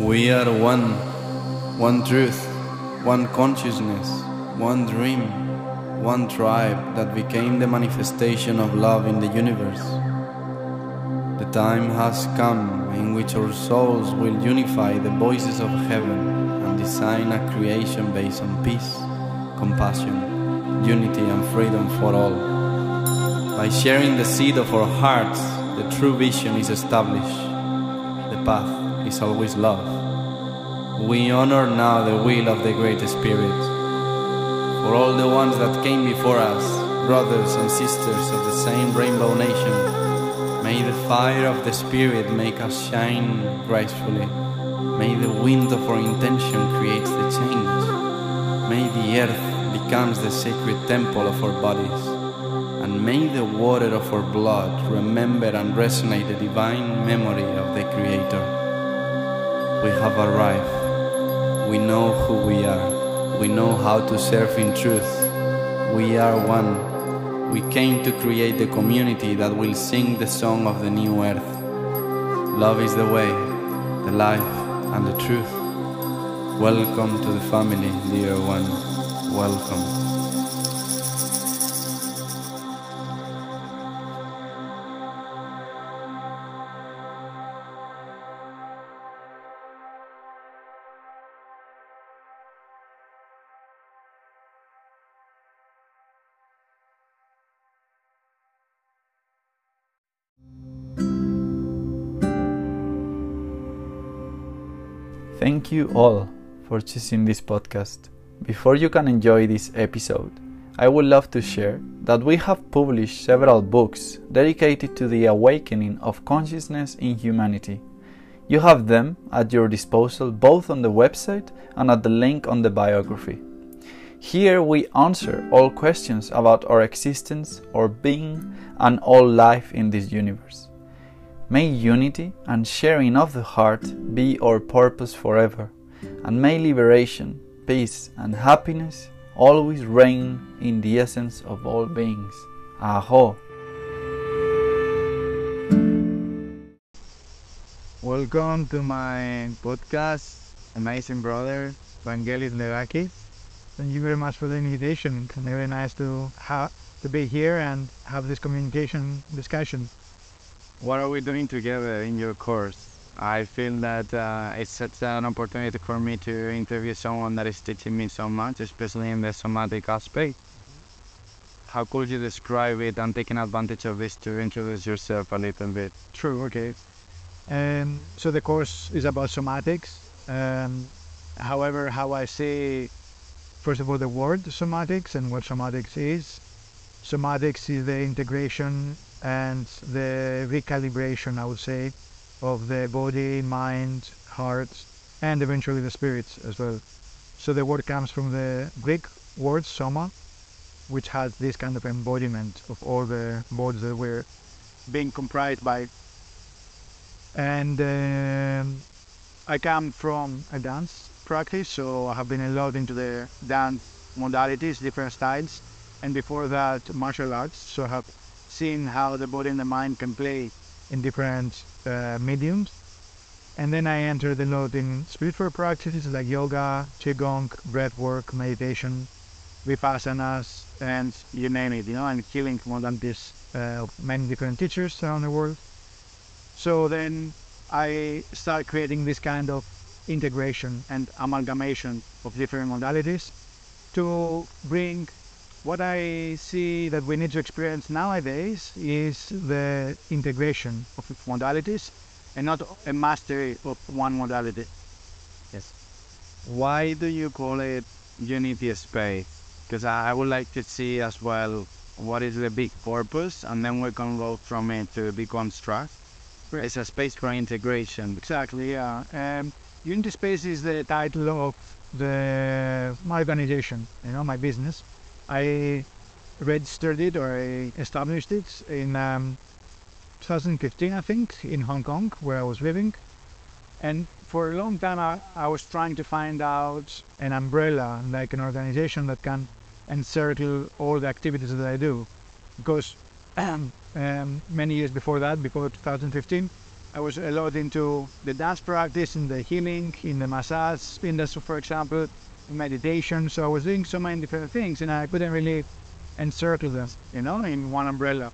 We are one, one truth, one consciousness, one dream, one tribe that became the manifestation of love in the universe. The time has come in which our souls will unify the voices of heaven and design a creation based on peace, compassion, unity, and freedom for all. By sharing the seed of our hearts, the true vision is established. The path is always love. We honor now the will of the Great Spirit. For all the ones that came before us, brothers and sisters of the same Rainbow Nation, may the fire of the Spirit make us shine gracefully. May the wind of our intention create the change. May the earth becomes the sacred temple of our bodies. And may the water of our blood remember and resonate the divine memory of the Creator. We have arrived. We know who we are. We know how to serve in truth. We are one. We came to create the community that will sing the song of the new earth. Love is the way, the life, and the truth. Welcome to the family, dear one. Welcome. Thank you all for choosing this podcast. Before you can enjoy this episode, I would love to share that we have published several books dedicated to the awakening of consciousness in humanity. You have them at your disposal both on the website and at the link on the biography. Here we answer all questions about our existence, our being, and all life in this universe. May unity and sharing of the heart be our purpose forever, and may liberation, peace, and happiness always reign in the essence of all beings. Aho! Welcome to my podcast, amazing brother Vangelis Legakis. Thank you very much for the invitation. It's very nice to have to be here and have this communication discussion. What are we doing together in your course? I feel that uh, it's such an opportunity for me to interview someone that is teaching me so much, especially in the somatic aspect. How could you describe it and taking advantage of this to introduce yourself a little bit? True, okay. Um, so the course is about somatics. Um, however, how I see, first of all, the word somatics and what somatics is. Somatics is the integration and the recalibration, I would say, of the body, mind, heart, and eventually the spirits as well. So the word comes from the Greek word soma, which has this kind of embodiment of all the bodies that we're being comprised by. And um I come from a dance practice, so I have been a lot into the dance modalities, different styles, and before that, martial arts. So I have seen how the body and the mind can play in different uh, mediums. And then I entered a lot in spiritual practices like yoga, qigong, breath work, meditation, vipassanas, and you name it, you know, and healing modalities uh, of many different teachers around the world. So then I start creating this kind of integration and amalgamation of different modalities to bring what I see that we need to experience nowadays is the integration of modalities and not a mastery of one modality. Yes. Why do you call it unity space? Because I would like to see as well what is the big purpose, and then we can go from it to deconstruct. Right. It's a space for integration. Exactly, yeah. Um, Unity Space is the title of the my organization, you know, my business. I registered it or I established it in um, 2015, I think, in Hong Kong, where I was living. And for a long time, I, I was trying to find out an umbrella, like an organization that can encircle all the activities that I do. Because um, um, many years before that, before 2015, I was a lot into the dance practice, in the healing, in the massage industry, for example, meditation. So I was doing so many different things, and I couldn't really encircle them, you know, in one umbrella,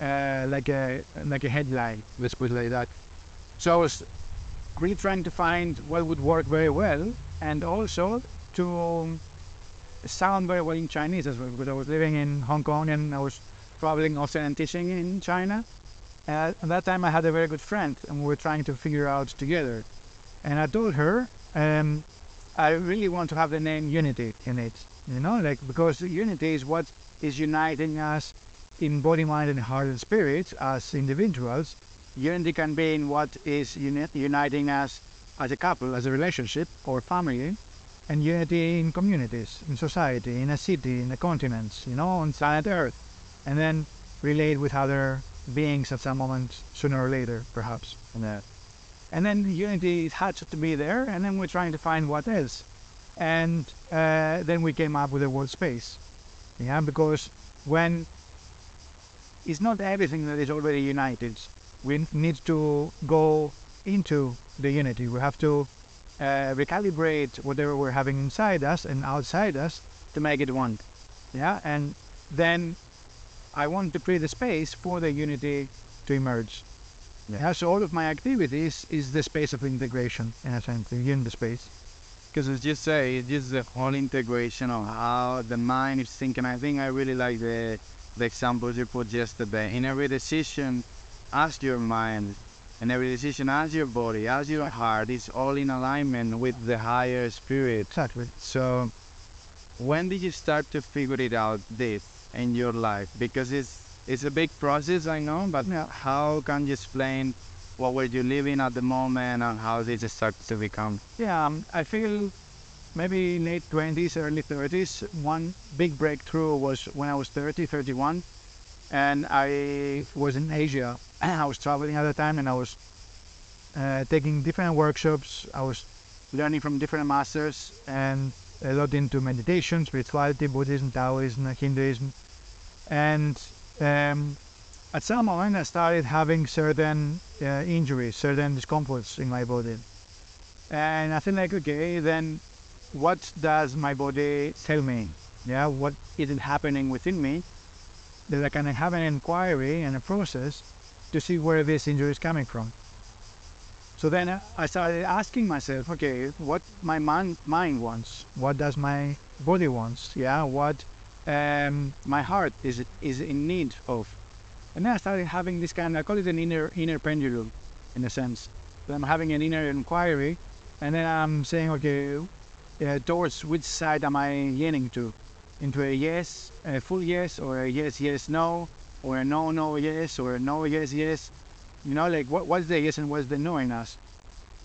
uh, like a like a headline. Let's put it like that. So I was really trying to find what would work very well, and also to sound very well in Chinese as well, because I was living in Hong Kong and I was traveling also and teaching in China. Uh, at that time, I had a very good friend, and we were trying to figure out together. And I told her, um, I really want to have the name Unity in it, you know, like because Unity is what is uniting us in body, mind, and heart and spirit as individuals. Unity can be in what is uni- uniting us as a couple, as a relationship or family, and unity in communities, in society, in a city, in the continents, you know, on planet Earth, and then relate with other beings at some moment, sooner or later, perhaps. And, uh, and then unity is had to be there, and then we're trying to find what else. And uh, then we came up with the word space. Yeah, because when it's not everything that is already united, we need to go into the unity. We have to uh, recalibrate whatever we're having inside us and outside us to make it one. Yeah, and then I want to create a space for the unity to emerge. Yeah. so all of my activities is the space of integration in a sense, in the space. Because as you say, it's just the whole integration of how the mind is thinking. I think I really like the the examples you put yesterday. In every decision, ask your mind, and every decision ask your body, ask your heart, is all in alignment with the higher spirit. Exactly. So, when did you start to figure it out this in your life? Because it's it's a big process, I know, but Yeah. how can you explain what were you living at the moment and how did it start to become? Yeah, um, I feel maybe late 20s, early 30s. One big breakthrough was when I was 30, 31, and I was in Asia. I was traveling at the time, and I was uh, taking different workshops. I was learning from different masters, and a lot into meditation, spirituality, Buddhism, Taoism, Hinduism, and um, at some moment I started having certain uh, injuries, certain discomforts in my body. And I think like, okay, then what does my body tell me? Yeah, what is it happening within me? That I can have an inquiry and a process to see where this injury is coming from. So then uh, I started asking myself, okay, what my man, mind wants, what does my body wants? Yeah, what um, my heart is is in need of. And then I started having this kind, Of, I call it an inner inner pendulum, in a sense. So I'm having an inner inquiry, and then I'm saying, okay, uh, towards which side am I yearning to? Into a yes, a full yes, or a yes, yes, no, or a no, no, yes, or a no, yes, yes. You know, like what, what's the yes and what's the no in us?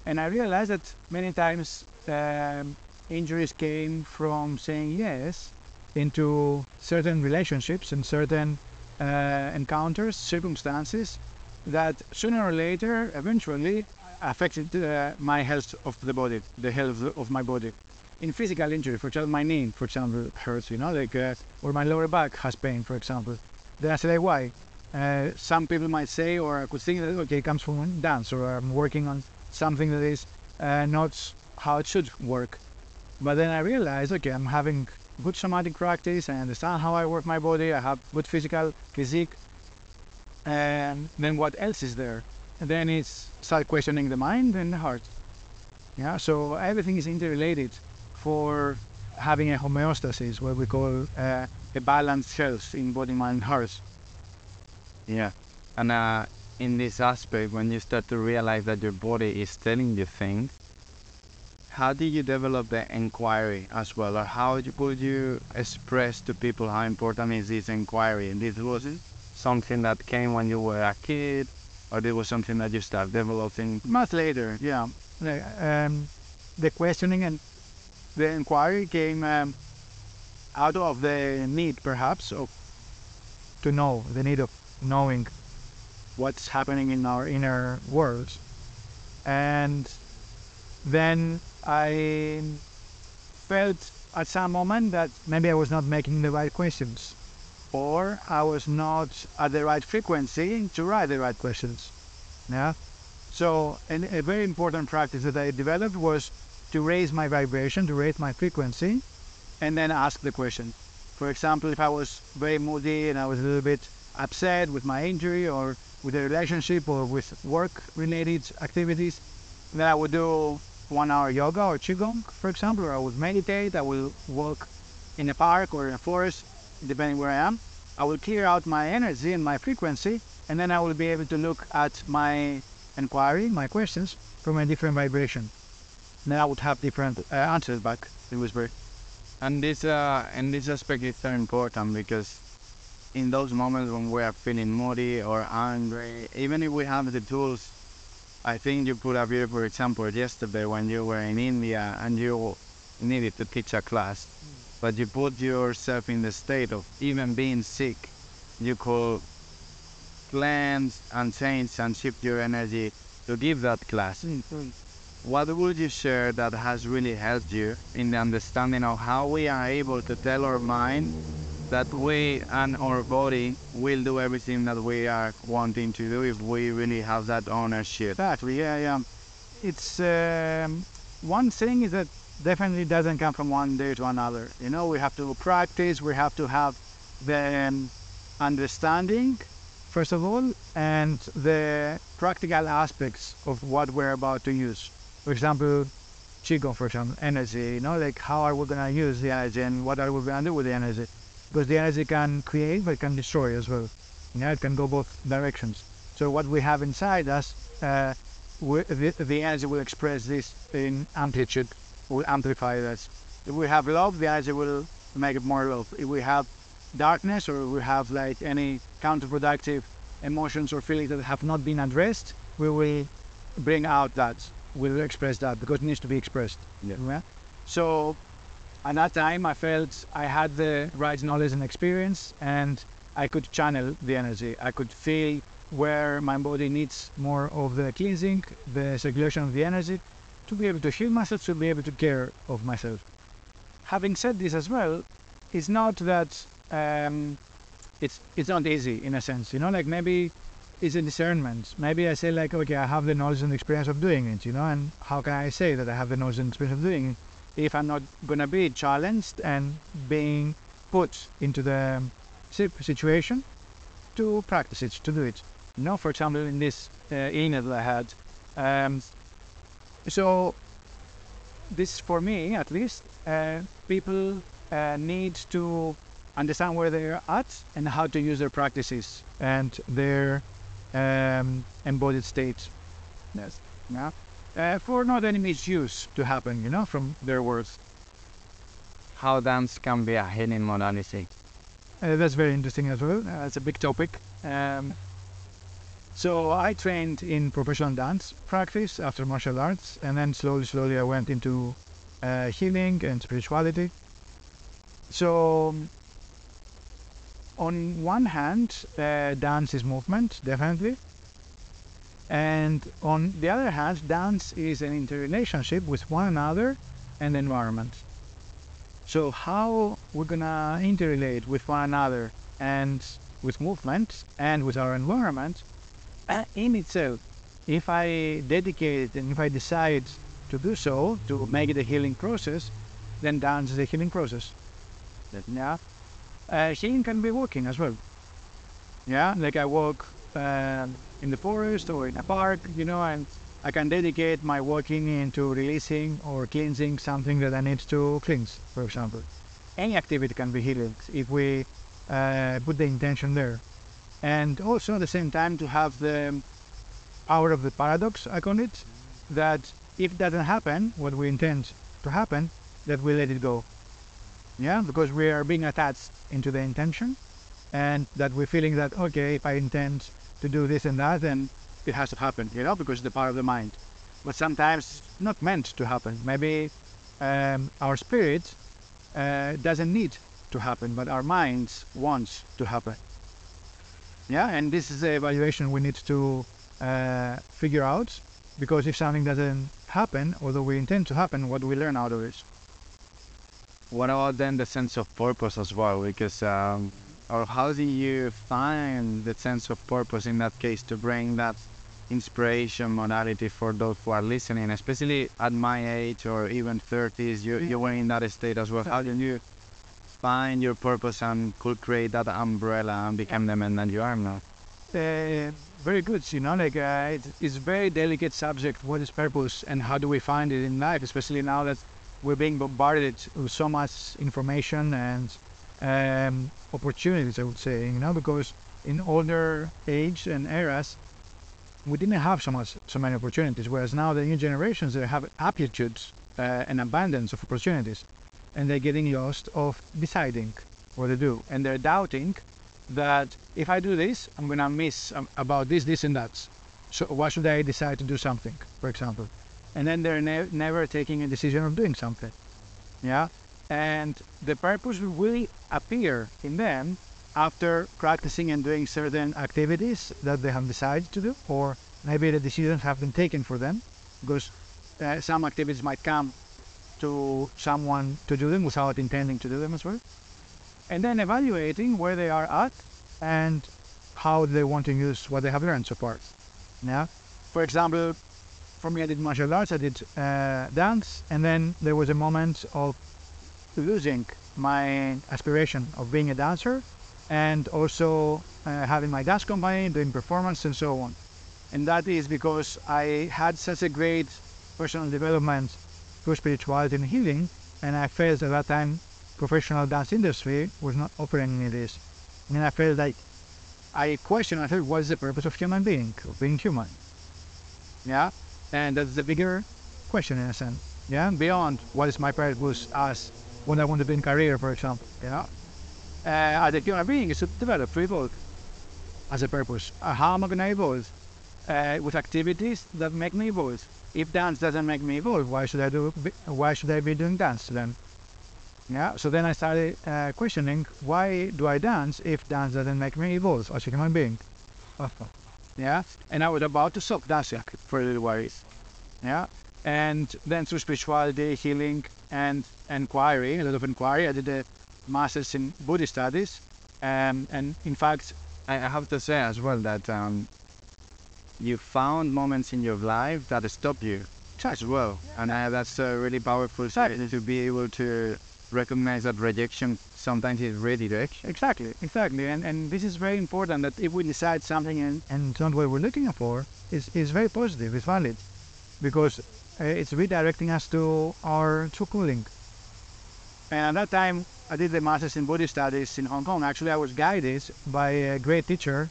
And I realized that many times um, injuries came from saying yes into certain relationships and certain uh, encounters, circumstances that sooner or later, eventually, affected uh, my health of the body, the health of my body. In physical injury, for example, my knee, for example, hurts, you know, like, uh, or my lower back has pain, for example. Then I say, why? Uh, some people might say, or I could think that, okay, it comes from dance, or I'm working on something that is uh, not how it should work. But then I realized, okay, I'm having good somatic practice, I understand how I work my body, I have good physical physique, and then what else is there? And then it's start questioning the mind and the heart. Yeah, so everything is interrelated for having a homeostasis, what we call uh, a balanced health in body, mind, and heart. Yeah. And uh, in this aspect, when you start to realize that your body is telling you things, how did you develop the inquiry as well? Or how would you, express to people how important is this inquiry? And this was something that came when you were a kid, or this was something that you started developing? Much later, yeah. Um, the questioning and the inquiry came um, out of the need, perhaps, of to know, the need of knowing what's happening in our inner worlds. And then I felt at some moment that maybe I was not making the right questions, or I was not at the right frequency to write the right questions. Yeah. So, and a very important practice that I developed was to raise my vibration, to raise my frequency, and then ask the question. For example, if I was very moody and I was a little bit upset with my injury or with a relationship or with work related activities, then I would do one hour yoga or qigong, for example, or I would meditate, I will walk in a park or in a forest, depending where I am. I will clear out my energy and my frequency, and then I will be able to look at my inquiry, my questions, from a different vibration. Then I would have different uh, answers back in Whisper. And this uh, and this aspect is so important because in those moments when we are feeling moody or angry, even if we have the tools, I think you put a beautiful example yesterday when you were in India and you needed to teach a class, but you put yourself in the state of even being sick. You could cleanse and change and shift your energy to give that class. Mm, what would you share that has really helped you in the understanding of how we are able to tell our mind that we and our body will do everything that we are wanting to do if we really have that ownership? Exactly, yeah, yeah. It's um, one thing is that definitely doesn't come from one day to another. You know, we have to practice, we have to have the um, understanding, first of all, and the practical aspects of what we're about to use. For example, Qigong, for example, energy, you know, like how are we going to use the energy and what are we to do with the energy? Because the energy can create, but can destroy as well. Yeah, it can go both directions. So what we have inside us, uh, we, the, the energy will express this in amplitude, will amplify this. If we have love, the energy will make it more love. If we have darkness or we have like any counterproductive emotions or feelings that have not been addressed, we will bring out that we will express that because it needs to be expressed. Yeah. So at that time, I felt I had the right knowledge and experience, and I could channel the energy. I could feel where my body needs more of the cleansing, the circulation of the energy, to be able to heal myself, to be able to care of myself. Having said this as well, it's not that um, it's it's not easy in a sense. You know, like maybe it's a discernment. Maybe I say like, okay, I have the knowledge and experience of doing it, you know, and how can I say that I have the knowledge and experience of doing it if I'm not gonna be challenged and being put into the situation to practice it, to do it. You for example, in this uh, that I had. Um, so this, for me at least, uh, people uh, need to understand where they're at and how to use their practices and their um, embodied state. Yes. Yeah. Uh, for not any misuse to happen, you know, from their words. How dance can be a healing modality? Uh, that's very interesting as well. Uh, it's a big topic. Um, so I trained in professional dance practice after martial arts, and then slowly, slowly I went into uh, healing and spirituality. So on one hand, uh, dance is movement, definitely. And on the other hand, dance is an interrelationship with one another and the environment. So how we're gonna interrelate with one another and with movement and with our environment uh, in itself, if I dedicate it and if I decide to do so, to make it a healing process, then dance is a healing process. Yeah uh, healing can be walking as well. Yeah, like I walk uh, in the forest or in a park, you know, and I can dedicate my walking into releasing or cleansing something that I need to cleanse, for example. Any activity can be healing if we uh, put the intention there. And also at the same time to have the power of the paradox, I call it, that if it doesn't happen, what we intend to happen, that we let it go yeah because we are being attached into the intention and that we're feeling that okay if i intend to do this and that then it has to happen you know because it's the power of the mind. But sometimes it's not meant to happen. Maybe um, our spirit uh, doesn't need to happen but our minds wants to happen. Yeah and this is the evaluation we need to uh, figure out because if something doesn't happen although we intend to happen what do we learn out of it? What about then the sense of purpose as well? Because, um, or how do you find the sense of purpose in that case to bring that inspiration modality for those who are listening, especially at my age or even 30s. You, you were in that state as well. How did you find your purpose and could create that umbrella and become the man that you are now? Uh, very good. You know, like uh, it's, it's very delicate subject. What is purpose and how do we find it in life? Especially now that we're being bombarded with so much information and um, opportunities. I would say, you know, because in older age and eras, we didn't have so much so many opportunities. Whereas now the new generations they have aptitudes uh, and abundance of opportunities, and they're getting lost of deciding what to do, and they're doubting that if I do this, I'm gonna miss um, about this, this, and that. So why should I decide to do something, for example? And then they're ne- never taking a decision of doing something. Yeah, and the purpose will really appear in them after practicing and doing certain activities that they have decided to do, or maybe the decisions have been taken for them, because uh, some activities might come to someone to do them without intending to do them as well. And then evaluating where they are at and how they want to use what they have learned so far. Yeah. For example, for me, I did martial arts, I did uh, dance, and then there was a moment of losing my aspiration of being a dancer and also uh, having my dance company, doing performance and so on. And that is because I had such a great personal development through spirituality and healing, and I felt at that time professional dance industry was not offering me this. And I felt like I questioned, I thought, what is the purpose of human being, of being human? Yeah, and that's the bigger question in a sense. Yeah, beyond what is my purpose as what I want to be in career, for example. Yeah, uh, as a human being is to develop, to evolve as a purpose. Uh, how am I going to evolve? Uh, with activities that make me evolve. If dance doesn't make me evolve, why should I do? Why should I be doing dance then? Yeah. So then I started uh, questioning why do I dance if dance doesn't make me evolve as a human being? yeah. And I was about to stop dancing for a little while. Yeah. And then through spirituality, healing, and inquiry, a lot of inquiry, I did a master's in Buddhist studies. Um, and in fact, I have to say as well that um, you found moments in your life that stopped you as well, and uh, that's uh, really powerful Exactly. to be able to recognize that rejection sometimes is redirection. Exactly, exactly. And, and this is very important that if we decide something and, and not what we're looking for, is is very positive, it's valid. Because uh, it's redirecting us to our true calling. And at that time, I did the Masters in Buddhist Studies in Hong Kong. Actually, I was guided by a great teacher,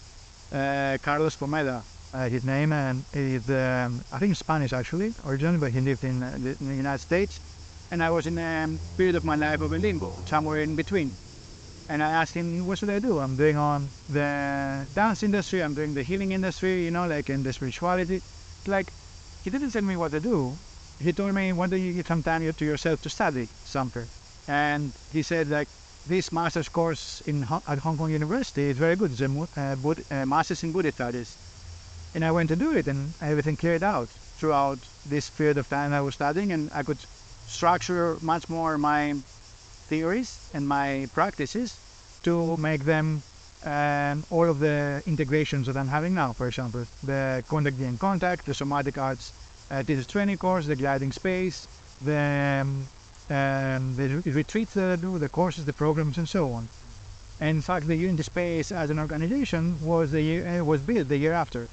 uh, Carlos Pomeda, uh, his name, and he's, um, I think Spanish actually, originally, but he lived in, uh, the- in the United States. And I was in a period of my life of a limbo, somewhere in between. And I asked him, what should I do? I'm doing on the dance industry, I'm doing the healing industry, you know, like in the spirituality. Like, he didn't tell me what to do. He told me, why don't you give some time to yourself to study something? And he said, like, this master's course in at Hong Kong University is very good. It's a uh, uh, master's in Buddhist studies. And I went to do it, and everything cleared out throughout this period of time I was studying, and I could structure much more my theories and my practices to make them um, all of the integrations that I'm having now. For example, the contact and contact, the somatic arts uh, teacher training course, the gliding space, the um, um, the retreats that I do, the courses, the programs, and so on. And in fact, the Unity Space as an organization was the year, uh, was built the year after,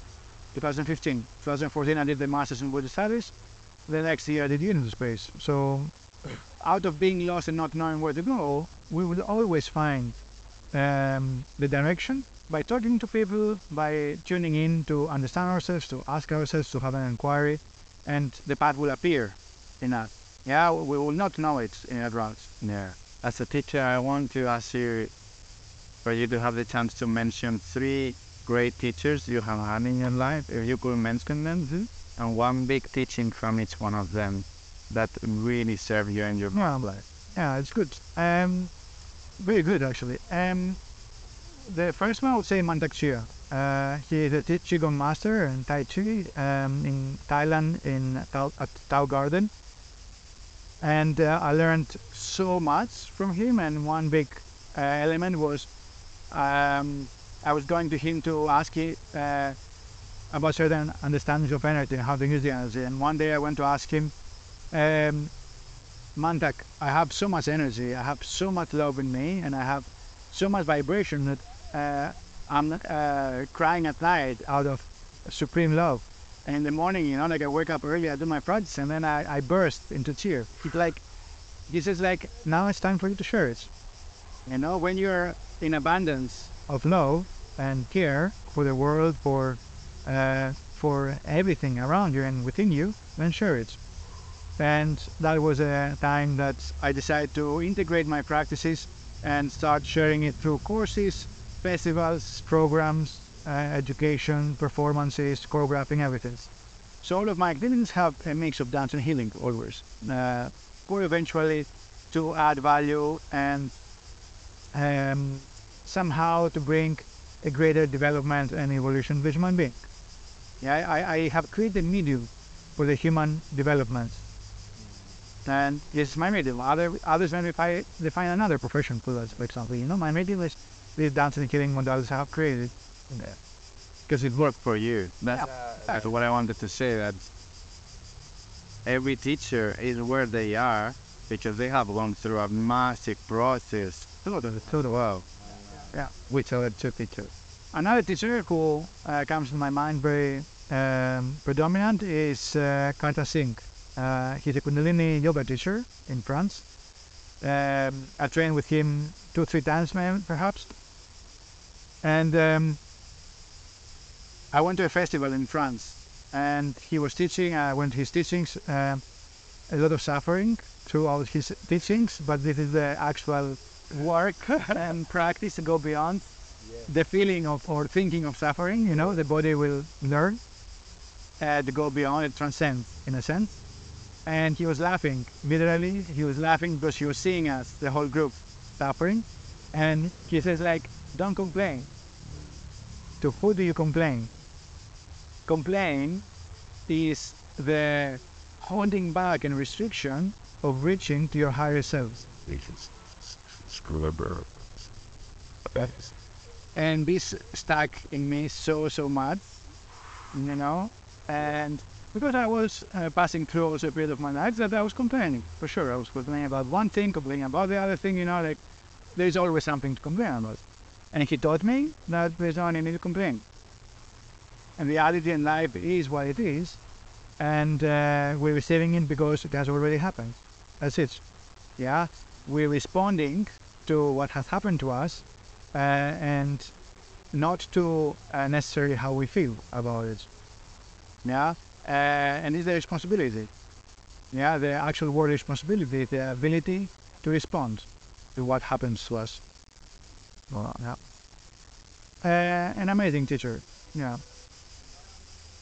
2015. 2014, I did the Masters in Buddhist Studies. The next year, I did Unity Space. So, out of being lost and not knowing where to go, we will always find um, the direction by talking to people, by tuning in to understand ourselves, to ask ourselves, to have an inquiry, and the path will appear in us. Yeah, we will not know it in advance. Yeah. As a teacher, I want to ask you for you to have the chance to mention three great teachers you have had in your life, if you could mention them, and one big teaching from each one of them that really served you in your Well, yeah, it's good. Um, very good actually. Um, the first one I would say Mantak Chia. Uh, he is a Qigong master in Tai Chi um, in Thailand in Tao, at Tao Garden. And uh, I learned so much from him. And one big uh, element was um, I was going to him to ask him, uh, about certain understandings of energy and how to use the energy. And one day I went to ask him, um, Mantak, I have so much energy, I have so much love in me, and I have so much vibration that uh, I'm uh, crying at night out of supreme love. And in the morning, you know, like I wake up early, I do my practice, and then I, I burst into tears. It's like, this is like, now it's time for you to share it. You know, when you're in abundance of love and care for the world, for uh, for everything around you and within you, then share it. And that was a time that I decided to integrate my practices and start sharing it through courses, festivals, programs, uh, education, performances, choreographing, everything. So all of my activities have a mix of dance and healing always, uh, for eventually to add value and um, somehow to bring a greater development and evolution of human being. Yeah, I, I have created a medium for the human development. And it's my medium. Other others may define, define another profession for us, for example. You know, my medium is these dance and healing modalities I have created. Because it worked for you. That's, Yeah. that's what I wanted to say. That every teacher is where they are because they have gone through a massive process. Totally. Wow. Yeah, which are two teachers. Another teacher who uh, comes to my mind very um, predominant is uh, Karta Singh. Uh, he's a Kundalini yoga teacher in France. Um, I trained with him two, three times, maybe, perhaps. And um, I went to a festival in France, and he was teaching. I went to his teachings. um a lot of suffering through all his teachings, but this is the actual work and practice to go beyond the feeling of or thinking of suffering. You know, the body will learn uh, to go beyond it, transcend in a sense. And he was laughing, literally. He was laughing because he was seeing us, the whole group, suffering. And he says, like, don't complain. To who do you complain? Complain is the holding back and restriction of reaching to your higher selves. and this stuck in me so so much you know and because I was uh, passing through a period of my life that I was complaining for sure. I was complaining about one thing complaining about the other thing you know like there's always something to complain about. And he taught me that there's no need to complain. And reality in life is what it is and uh, we're receiving it because it has already happened. That's it. Yeah? We're responding to what has happened to us uh, and not to uh, necessarily how we feel about it. Yeah, and it's the responsibility. Yeah, the actual word responsibility, the ability to respond to what happens to us. Well, yeah. Uh, an amazing teacher. Yeah.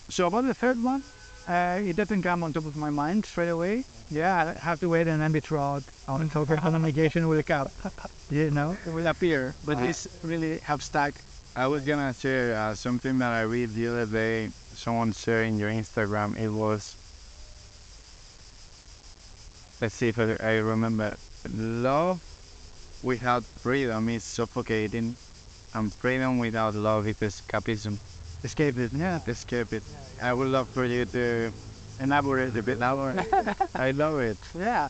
So about the third one, uh, it doesn't come on top of my mind straight away. Yeah, I have to wait and then be throughout on top of communication will come. You know, it will appear. But Uh, this really have stuck. I was gonna share uh, something that I read the other day. Someone shared in your Instagram. It was, let's see if I, I remember. Love without freedom is suffocating, and freedom without love is escapism. Escape it, Yeah. Escape it. I would love for you to Elaborate a bit. elaborate. I love it. Yeah,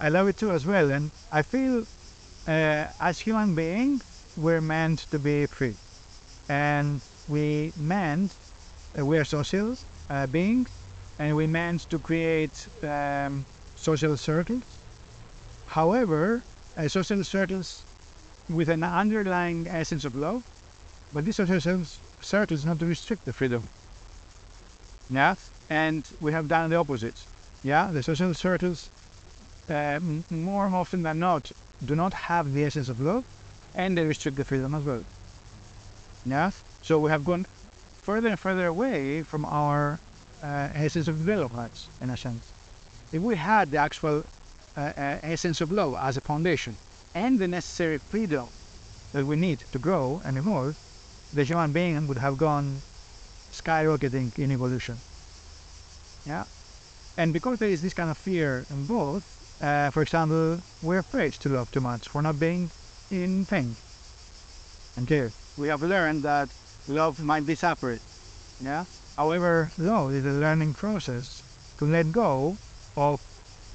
I love it too as well. And I feel uh, as human beings, we're meant to be free. And we meant, we're social uh, beings, and we meant to create um, social circles. However, uh, social circles with an underlying essence of love, but these social circles- circles not to restrict the freedom. Yeah, and we have done the opposite. Yeah, the social circles uh, more often than not do not have the essence of love and they restrict the freedom as well. Yeah, so we have gone further and further away from our uh, essence of development in a sense. If we had the actual uh, uh, essence of love as a foundation and the necessary freedom that we need to grow and evolve, the human being would have gone skyrocketing in evolution. Yeah. And because there is this kind of fear involved, uh, for example, we're afraid to love too much for not being in pain and care. We have learned that love might be separate. Yeah. However, love is a learning process to let go of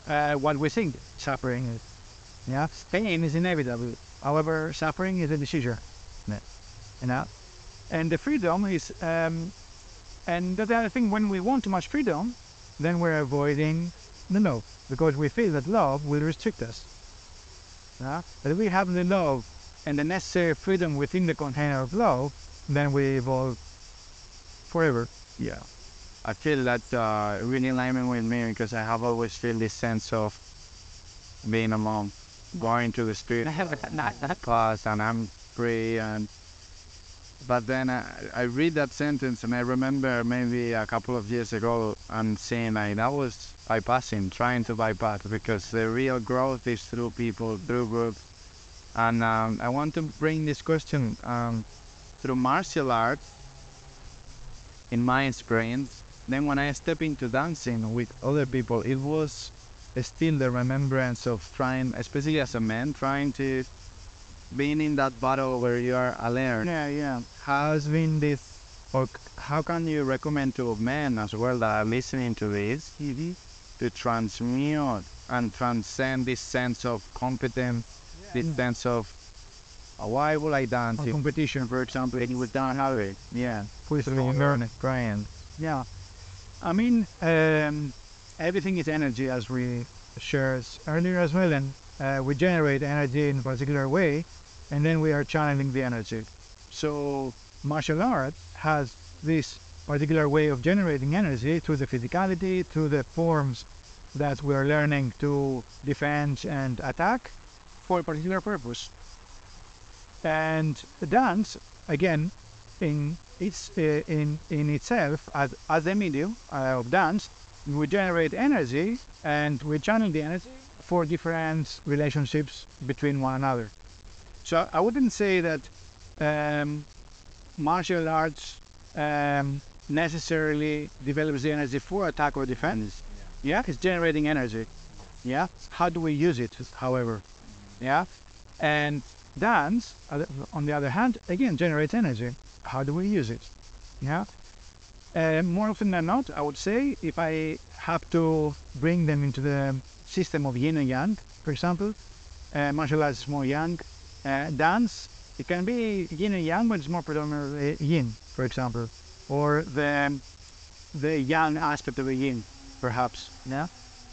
uh, what we think suffering is. Yeah, pain is inevitable. However, suffering is a decision. You know, and the freedom is, um, and the other thing, when we want too much freedom, then we're avoiding the love because we feel that love will restrict us. Yeah? But if we have the love and the necessary freedom within the container of love, then we evolve forever. Yeah. I feel that uh, really in alignment with me because I have always felt this sense of being alone, going to the street, class, and I'm free. And but then I, I read that sentence and I remember maybe a couple of years ago and saying like that was bypassing, trying to bypass because the real growth is through people, through groups. And um, I want to bring this question um, through martial arts. In my experience, then when I step into dancing with other people, it was still the remembrance of trying, especially as a man, trying to being in that battle where you are alone. Yeah, yeah. How's been this, or how can you recommend to men as well that are listening to this mm-hmm. to transmute and transcend this sense of competence, this sense of uh, why would I dance? If- competition, for example, and would down how it. yeah, Please learn it, trying. Yeah. I mean, um, everything is energy, as we shared earlier as well, and uh, we generate energy in a particular way, and then we are channeling the energy. So martial art has this particular way of generating energy through the physicality, through the forms that we are learning to defend and attack for a particular purpose. And dance, again, in its uh, in in itself as as a medium uh, of dance, we generate energy and we channel the energy for different relationships between one another. So I wouldn't say that um, martial arts um, necessarily develops the energy for attack or defense. Yeah, it's generating energy. Yeah, how do we use it? However, yeah, and dance, on the other hand, again generates energy. How do we use it? Yeah. Uh, more often than not, I would say, if I have to bring them into the system of yin and yang, for example, uh, martial arts is more yang. Uh, dance, it can be yin and yang, but it's more predominantly yin, for example, or the the yang aspect of the yin, perhaps. Yeah.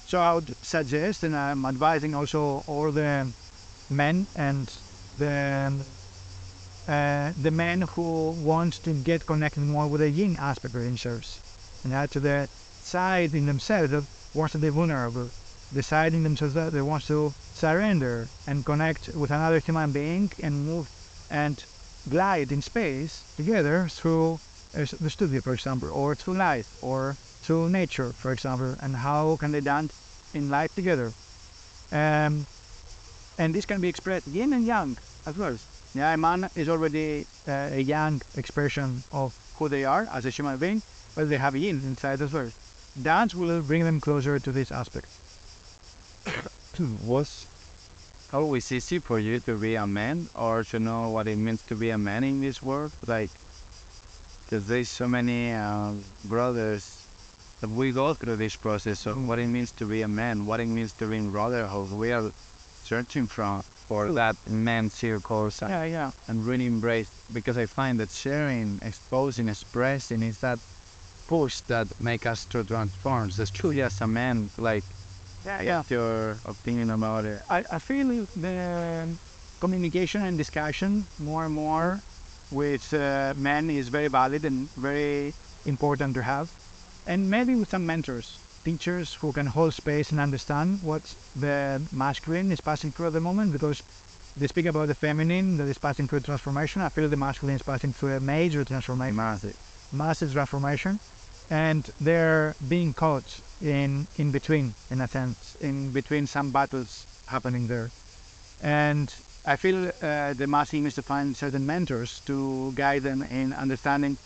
So I would suggest, and I'm advising also all the men and the uh, the men who want to get connected more with the yin aspect of themselves, and add to the side in themselves that wants to be vulnerable, in themselves that they want to surrender and connect with another human being and move and glide in space together through uh, the studio, for example, or through light, or through nature, for example, and how can they dance in light together. Um, and this can be expressed yin and yang as well. Yeah, a man is already uh, a yang expression of who they are as a human being, but they have yin inside as well. Dance will bring them closer to this aspect. was always easy for you to be a man or to know what it means to be a man in this world? Like, because there's so many uh, brothers that we go through this process of what it means to be a man, what it means to be in brotherhood. We are searching from for that man circles Yeah, yeah. and really embrace because I find that sharing, exposing, expressing is that push that make us to transform. That's true as a man, like Yeah, yeah. your opinion about it. I, I feel the communication and discussion more and more with uh, men is very valid and very important to have. And maybe with some mentors, teachers who can hold space and understand what the masculine is passing through at the moment because they speak about the feminine that is passing through transformation. I feel the masculine is passing through a major transformation Massive. massive transformation and they're being caught in in between in a sense in between some battles happening there and i feel uh, the masculine needs to find certain mentors to guide them in understanding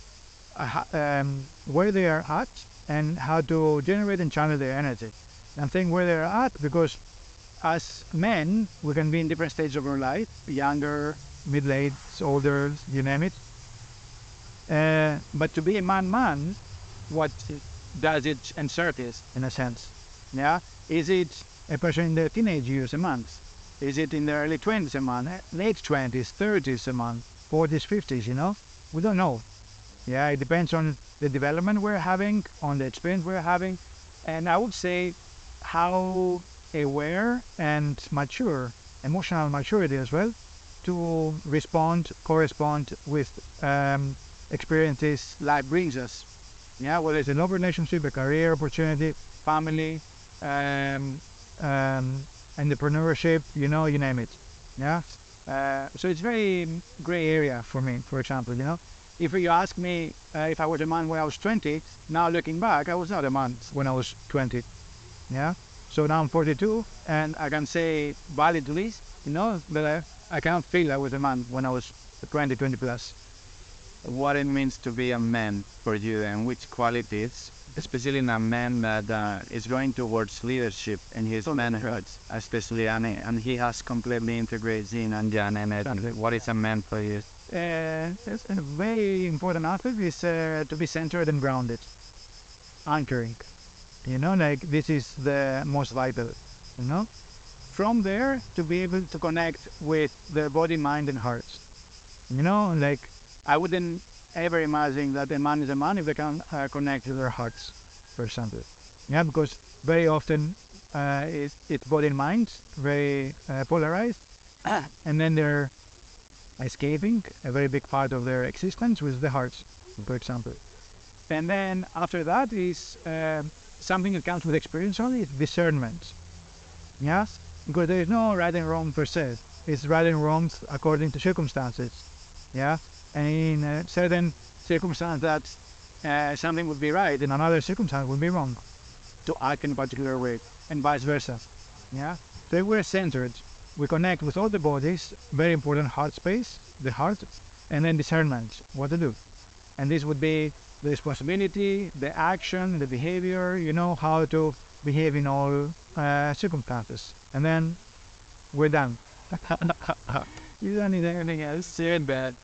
uh, um, where they are at and how to generate and channel their energy i'm saying where they're at because as men we can be in different stages of our life younger middle-aged older you name it uh, but to be a man man what does it insert is in a sense. Yeah, is it a person in their teenage years a month? Is it in their early twenties a month, late twenties, thirties a month, forties, fifties? You know, we don't know. Yeah, it depends on the development we're having, on the experience we're having, and I would say how aware and mature, emotional maturity as well, to respond, correspond with um, experiences life brings us. Yeah, whether it's a love relationship, a career opportunity, family, um, um, entrepreneurship, you know, you name it. Yeah. Uh, so it's very gray area for me, for example, you know. If you ask me uh, if I was a man when I was 20, now looking back, I was not a man when I was 20. Yeah. So now I'm 42, and I can say validly, you know, that I, I can't feel I was a man when I was 20, 20 plus. What it means to be a man for you and which qualities, especially in a man that uh, is going towards leadership in his manhood, especially and, and he has completely integrated Yin and in it. Exactly. What is a man for you? Uh, a very important aspect is uh, to be centered and grounded, anchoring. You know, like this is the most vital. You know, from there to be able to connect with the body, mind, and heart. You know, like I wouldn't ever imagine that a man is a man if they can uh, connect to their hearts, for example. Yeah, because very often uh, it's, it's body and mind, very uh, polarized, and then they're escaping a very big part of their existence with the hearts, for example. And then after that is uh, something that comes with experience only, is discernment. Yes? Because there is no right and wrong per se. It's right and wrong according to circumstances. Yeah? And in a certain circumstance that uh, something would be right, in another circumstance would be wrong to act in a particular way, and vice versa. Yeah? They were centered, we connect with all the bodies, very important heart space, the heart, and then discernment, what to do. And this would be the responsibility, the action, the behavior, you know, how to behave in all uh, circumstances. And then we're done. you don't need anything else. Serious bad.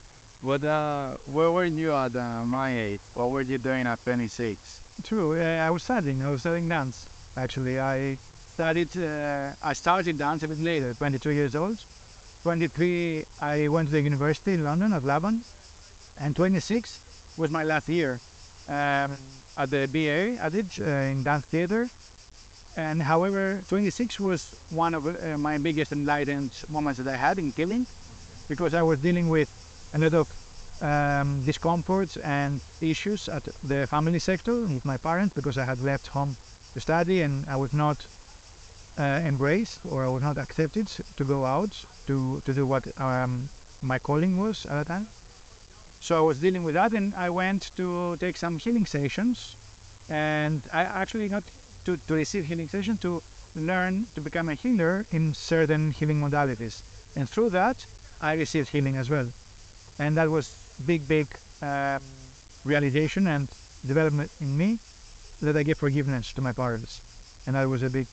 What, uh, where were you at uh, my age? What were you doing at 26? True, uh, I was studying, I was studying dance. Actually, I studied, uh, I started dance a bit later, 22 years old. 23, I went to the university in London at Laban. And 26 was my last year um, at the BA I did uh, in dance theater. And however, 26 was one of uh, my biggest enlightened moments that I had in killing because I was dealing with a lot of um, discomforts and issues at the family sector with my parents because I had left home to study and I was not uh, or I was not accepted to go out to, to do what um, my calling was at the time. So I was dealing with that and I went to take some healing sessions and I actually got to, to receive healing sessions to learn to become a healer in certain healing modalities. And through that, I received healing as well. And that was big, big um, realization and development in me that I gave forgiveness to my parents. And that was a big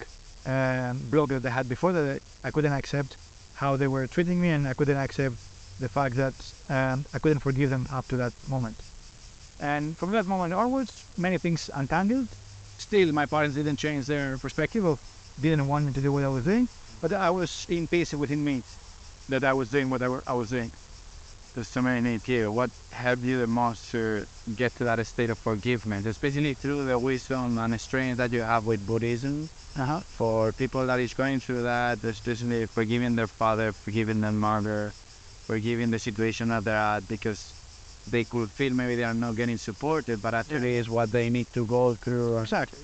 block that I had before that I couldn't accept how they were treating me and I couldn't accept the fact that um, I couldn't forgive them up to that moment. And from that moment onwards, many things untangled. Still, my parents didn't change their perspective of didn't want me to do what I was doing, but I was in peace within me that I was doing what I, I was doing. There's so many here. What helped you the most to get to that state of forgiveness, especially through the wisdom and strength that you have with Buddhism? Uh-huh. For people that is going through that, especially forgiving their father, forgiving their mother, forgiving the situation that they're at, because they could feel maybe they are not getting supported, but actually is what they need to go through. Exactly.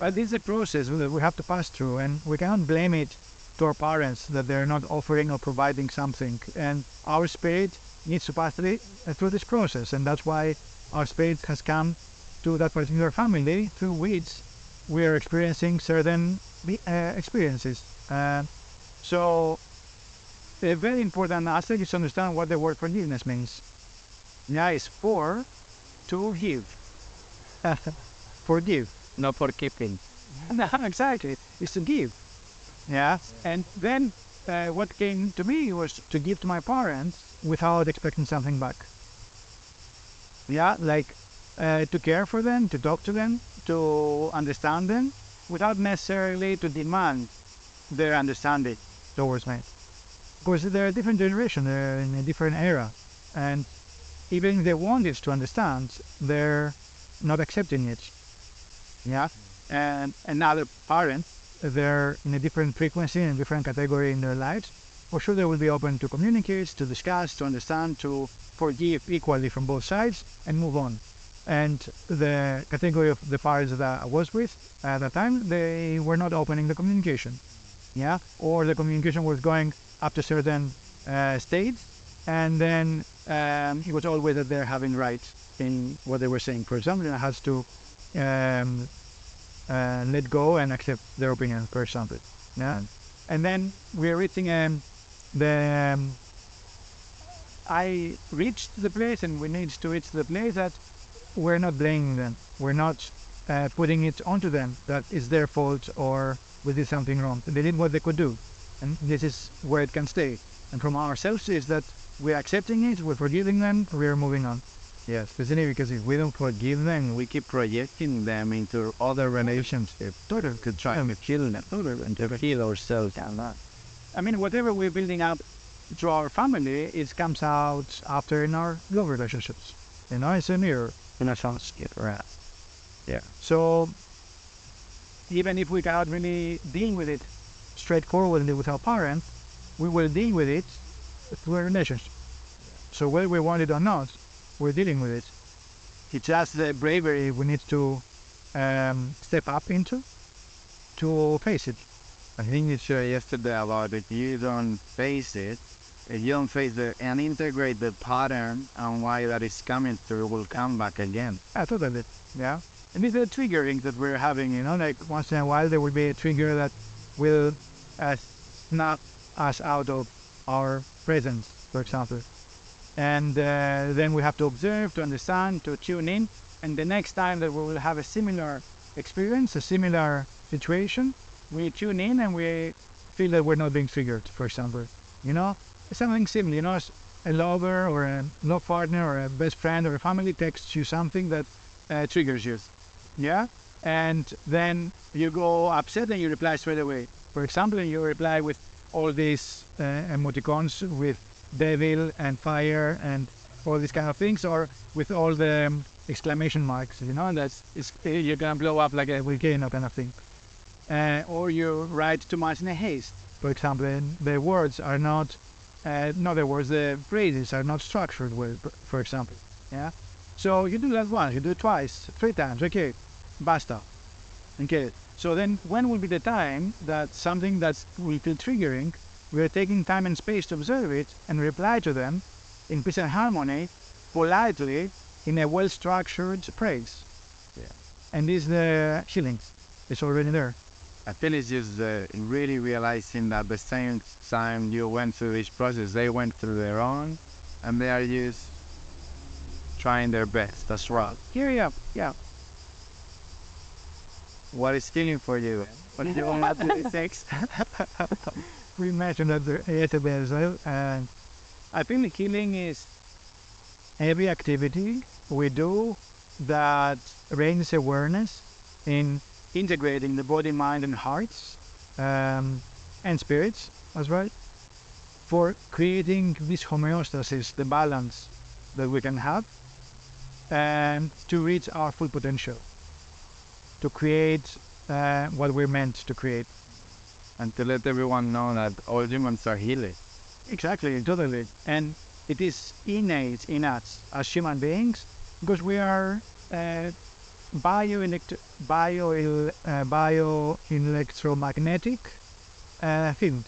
But this is a process that we have to pass through, and we can't blame it to our parents that they're not offering or providing something. And our spirit needs to pass through uh, through this process, and that's why our spirit has come to that particular family through which we are experiencing certain uh, experiences. Uh, so, a very important aspect is to understand what the word forgiveness means. Yeah, is for to give. Forgive. Not for keeping. No, exactly. It's to give. Yeah. And then uh, what came to me was to give to my parents without expecting something back. Yeah, like uh, to care for them, to talk to them, to understand them, without necessarily to demand their understanding towards me. Of course, they're a different generation, they're in a different era, and even if they wanted to understand, they're not accepting it. Yeah, and another parent, they're in a different frequency and different category in their lives. For sure, they will be open to communicate, to discuss, to understand, to forgive equally from both sides, and move on. And the category of the parents that I was with at that time, they were not opening the communication. Yeah, or the communication was going up to certain uh, states, and then um, it was always that they're having rights in what they were saying. For example, I had to um, uh, let go and accept their opinion, for example. Yeah, and then we're reaching um, the. Um, I reached the place, and we need to reach the place that we're not blaming them. We're not uh, putting it onto them that it's their fault or we did something wrong. They did what they could do, and this is where it can stay. And from ourselves is that we're accepting it, we're forgiving them, we're moving on. Yes, especially because if we don't forgive them, we keep projecting them into other relationships. Totally. To try to kill them, total and to kill ourselves. Down that. I mean, whatever we're building up through our family, it comes out after in our love relationships. You know, it's a mirror in a sense. Right. Yeah. So even if we cannot really deal with it straightforwardly with our parents, we will deal with it through a relationship. So whether we want it or not, we're dealing with it. It's just the bravery we need to um, step up into to face it. I think you shared yesterday about if you don't face it, if you don't face it and integrate the pattern and why that is coming through will come back again. I thought of it, Yeah. And it's a triggering that we're having, you know, like once in a while there will be a trigger that will uh, snap us out of our presence, for example. And uh, then we have to observe, to understand, to tune in. And the next time that we will have a similar experience, a similar situation, we tune in and we feel that we're not being triggered, for example. You know, something similar, you know, a lover or a love partner or a best friend or a family texts you something that uh, triggers you. Yeah? And then you go upset and you reply straight away. For example, you reply with all these uh, emoticons with devil and fire and all these kind of things, or with all the um, exclamation marks, you know, that's it's, you're gonna blow up like a volcano kind of thing. Uh, or you write too much in a haste. For example, the words are not, uh, not the words, the phrases are not structured well, for example. Yeah. So you do that once, you do it twice, three times, okay, basta. Okay. So then when will be the time that something that's will feel triggering, we are taking time and space to observe it and reply to them in peace and harmony, politely, in a well-structured praise. Yeah. And these the healing. It's already there. I feel it's just uh, really realizing that the same time you went through this process, they went through their own, and they are just trying their best. That's right. Here you are. Yeah. What is healing for you? What do you want to do sex? we mentioned that there is a bit as well, and I think the healing is every activity we do that raises awareness in integrating the body, mind, and hearts um, and spirits as well for creating this homeostasis, the balance that we can have, and to reach our full potential, to create uh, what we're meant to create. And to let everyone know that all humans are healers. Exactly, totally. And it is innate in us as human beings because we are uh, bio, bio, uh, bio electromagnetic uh, field.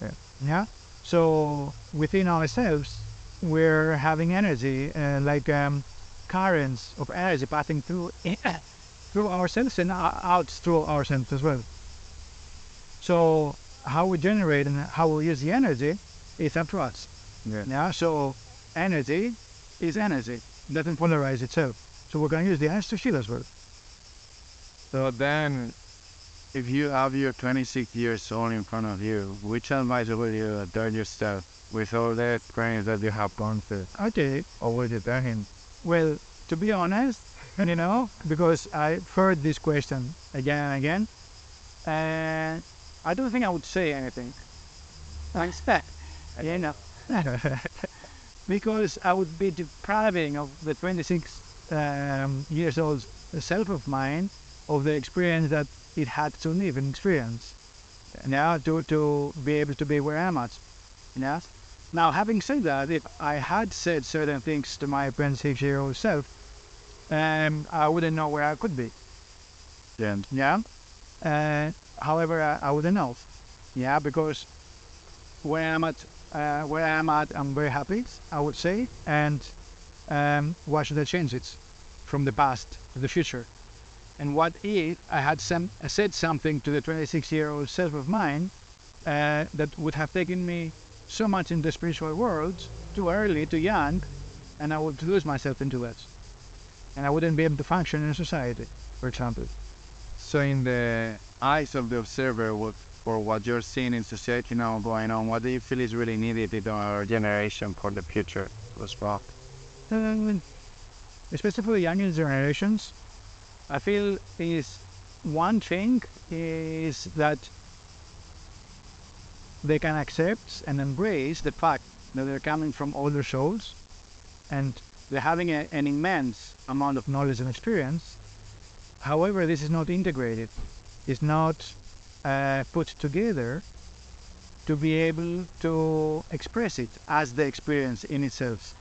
Yeah. yeah. So within ourselves, we're having energy uh, like um, currents of energy passing through through ourselves and out through ourselves as well. So how we generate and how we use the energy is up to us. Yeah. Yeah. So energy is energy. It doesn't polarize itself. So we're gonna use the energy to shield as well. So then, if you have your 26 years old in front of you, which advice would you tell yourself with all the experience that you have gone through? Okay. Or would you tell him? Well, to be honest, you know, because I've heard this question again and again, and I don't think I would say anything. Thanks, you know, because I would be depriving of the 26 um, years old self of mine of the experience that it had to live and experience. Now to to be able to be where I'm at. Yeah. Now, having said that, if I had said certain things to my 26 year old self, um, I wouldn't know where I could be. Yeah. Yeah. Uh, however, I, I wouldn't know. Yeah, because where I'm at, uh, where I'm at, I'm very happy. I would say, and um, why should I change it from the past to the future? And what if I had some said something to the 26 year old self of mine uh, that would have taken me so much in the spiritual world too early, too young, and I would lose myself into it. And I wouldn't be able to function in society, for example. So, in the eyes of the observer, what, for what you're seeing in society now going on, what do you feel is really needed in our generation for the future as well? Um, especially for the younger generations, I feel is one thing is that they can accept and embrace the fact that they're coming from older souls and they're having a, an immense amount of knowledge and experience. However, this is not integrated, it's not uh, put together to be able to express it as the experience in itself.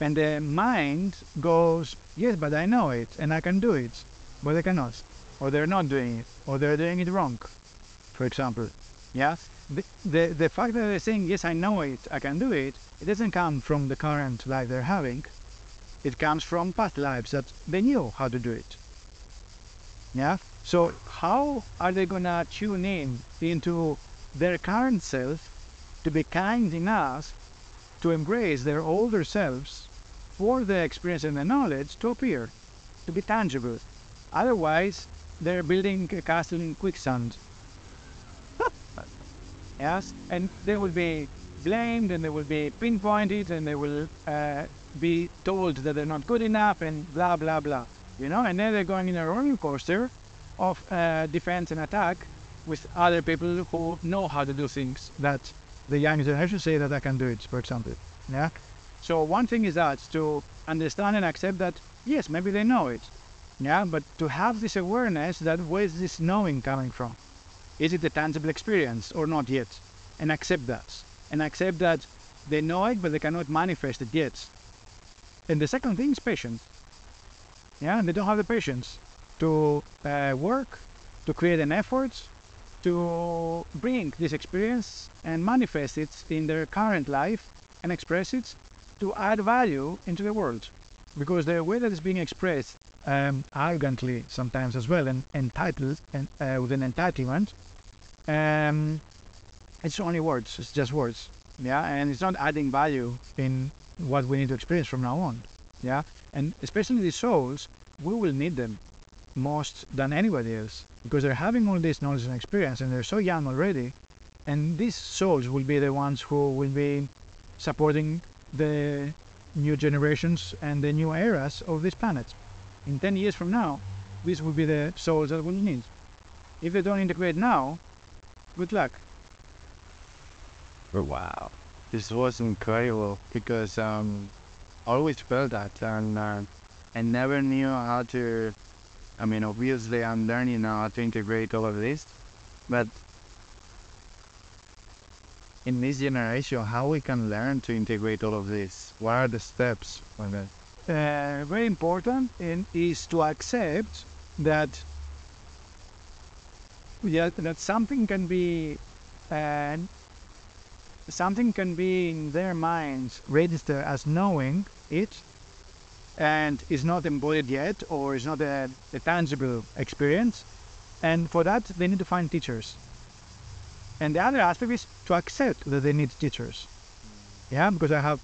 And the mind goes, yes, but I know it and I can do it, but they cannot, or they're not doing it, or they're doing it wrong, for example. Yeah, the, the, the fact that they're saying, yes, I know it, I can do it, it doesn't come from the current life they're having. It comes from past lives that they knew how to do it. Yeah, so how are they gonna tune in into their current self to be kind enough to embrace their older selves for the experience and the knowledge to appear, to be tangible. Otherwise, they're building a castle in quicksand. yes, and they will be blamed and they will be pinpointed and they will uh, be told that they're not good enough and blah blah blah. You know, and then they're going in a roller coaster of uh, defense and attack with other people who know how to do things that the young generation say that I can do it, for example. Yeah. So one thing is that to understand and accept that yes, maybe they know it. Yeah, but to have this awareness that where is this knowing coming from? Is it a tangible experience or not yet? And accept that. And accept that they know it but they cannot manifest it yet. And the second thing is patience. Yeah, and they don't have the patience to uh, work, to create an effort, to bring this experience and manifest it in their current life and express it to add value into the world. Because the way that it's being expressed um, arrogantly sometimes as well and entitled and uh, with an entitlement, um, it's only words. It's just words. Yeah, and it's not adding value in what we need to experience from now on. Yeah, and especially these souls, we will need them most than anybody else because they're having all this knowledge and experience and they're so young already and these souls will be the ones who will be supporting the new generations and the new eras of this planet. In 10 years from now these will be the souls that we'll need. If they don't integrate now good luck. Oh, wow this was incredible because um I always felt that and uh, I never knew how to I mean, obviously, I'm learning now how to integrate all of this, but in this generation, how we can learn to integrate all of this? What are the steps? Uh, very important in, is to accept that yeah, that something can be uh, something can be in their minds registered as knowing it and is not embodied yet or is not a, a, tangible experience. And for that, they need to find teachers. And the other aspect is to accept that they need teachers. Yeah, because I have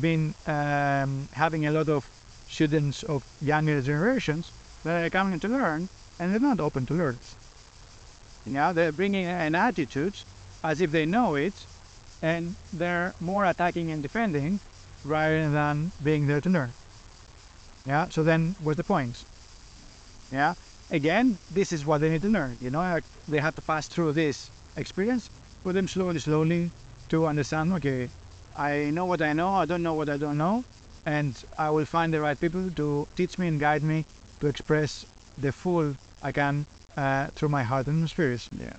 been um, having a lot of students of younger generations that are coming to learn and they're not open to learn. Yeah, they're bringing an attitude as if they know it and they're more attacking and defending rather than being there to learn. Yeah. So then, what's the point? Yeah. Again, this is what they need to learn. You know, they have to pass through this experience for them slowly, slowly to understand. Okay, I know what I know. I don't know what I don't know, and I will find the right people to teach me and guide me to express the full I can uh, through my heart and spirit. Yeah.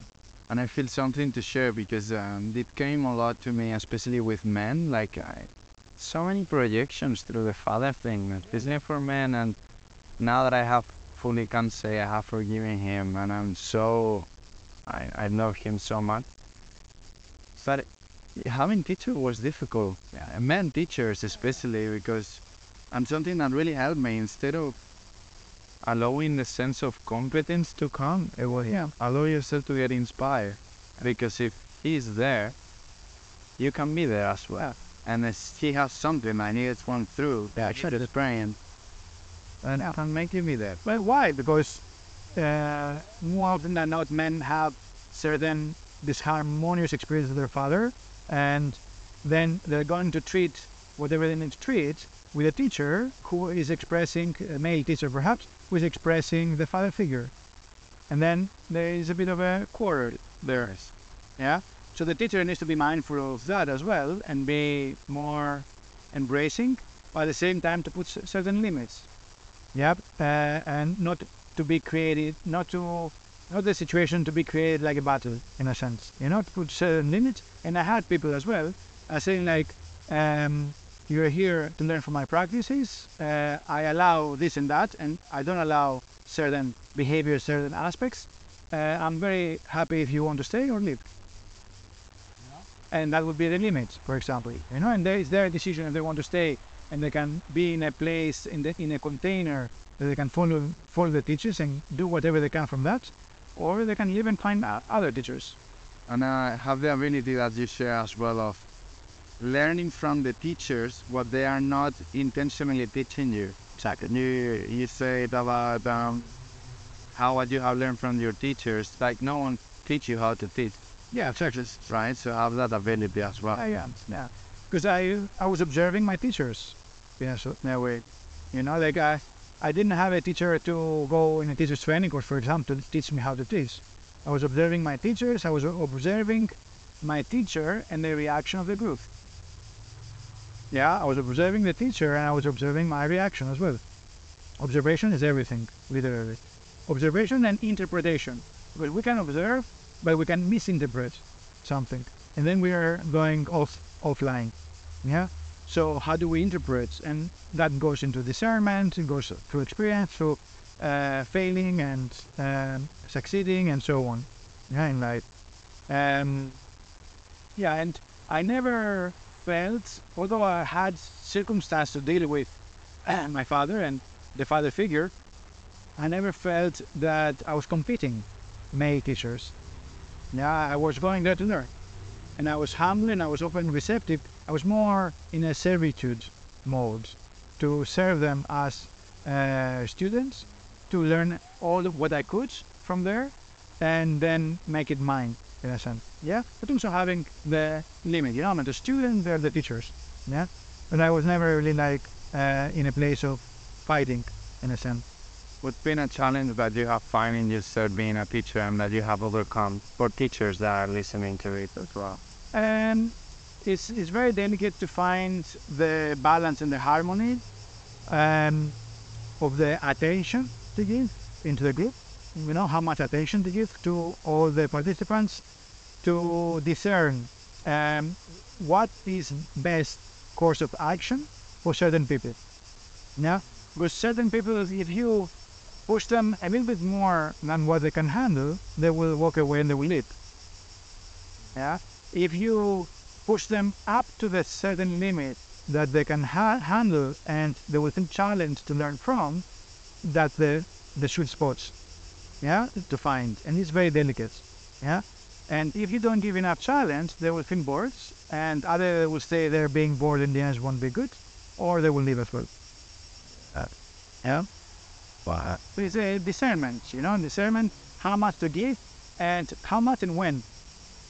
And I feel something to share because um, it came a lot to me, especially with men. Like, I, so many projections through the father thing, especially for men. And now that I have fully can say I have forgiven him and I'm so, I, I love him so much. But having teacher was difficult. Yeah, men teachers especially because, and something that really helped me instead of allowing the sense of competence to come, was yeah, allow yourself to get inspired. Because if he's there, you can be there as well. And if he has something I need one through, yeah, should have praying. And yeah. can make you be there. But why? Because uh, more often than not, men have certain disharmonious experience with their father, and then they're going to treat whatever they need to treat with a teacher who is expressing, a male teacher perhaps, who is expressing the father figure. And then there is a bit of a quarrel there. Yeah? So the teacher needs to be mindful of that as well and be more embracing, but at the same time to put certain limits. Yep, uh, and not to be created, not to, not the situation to be created like a battle in a sense. You know, to put certain limits. And I had people as well uh, saying like, um, you're here to learn from my practices. Uh, I allow this and that, and I don't allow certain behaviors, certain aspects. Uh, I'm very happy if you want to stay or leave. And that would be the limit, for example. You know, and there is their decision if they want to stay, and they can be in a place in the in a container that they can follow follow the teachers and do whatever they can from that, or they can even find other teachers. And I uh, have the ability that you share as well of learning from the teachers what they are not intentionally teaching you. Exactly. You, you said about um, how what you have learned from your teachers, like no one teach you how to teach. Yeah, exactly. Right, so have that ability as well. I am, yeah. Because I, I was observing my teachers. Yeah, so that way, you know, like I, I didn't have a teacher to go in a teacher's training course, for example, to teach me how to teach. I was observing my teachers, I was observing my teacher and the reaction of the group. Yeah, I was observing the teacher and I was observing my reaction as well. Observation is everything, literally. Observation and interpretation. Because we can observe, but we can misinterpret something. And then we are going off offline. Yeah? So how do we interpret? And that goes into discernment, it goes through experience, through uh, failing and um, succeeding and so on. Yeah, in life. Um, yeah, and I never felt, although I had circumstance to deal with my father and the father figure, I never felt that I was competing male teachers. Yeah, I was going there to learn. And I was humble and I was open and receptive. I was more in a servitude mode to serve them as uh, students, to learn all of what I could from there, and then make it mine in a sense. Yeah, but also having the limit. You know, I'm the student, they're the teachers. Yeah, but I was never really like uh, in a place of fighting in a sense. What's been a challenge that you have finding yourself being a teacher and that you have overcome for teachers that are listening to it as well? And it's, it's very delicate to find the balance and the harmony um, of the attention to give into the group you know, how much attention to give to all the participants to discern um, what is best course of action for certain people. Now, with certain people, if you push them a little bit more than what they can handle, they will walk away and they will leave. Yeah, if you push them up to the certain limit that they can ha- handle and they will feel challenged to learn from, that's the the sweet spots yeah, to find, and it's very delicate, yeah. And if you don't give enough challenge, they will feel bored, and either will stay there being bored and the answer won't be good, or they will leave as well. Uh, yeah. Wow. So it's a discernment, you know, discernment how much to give and how much and when.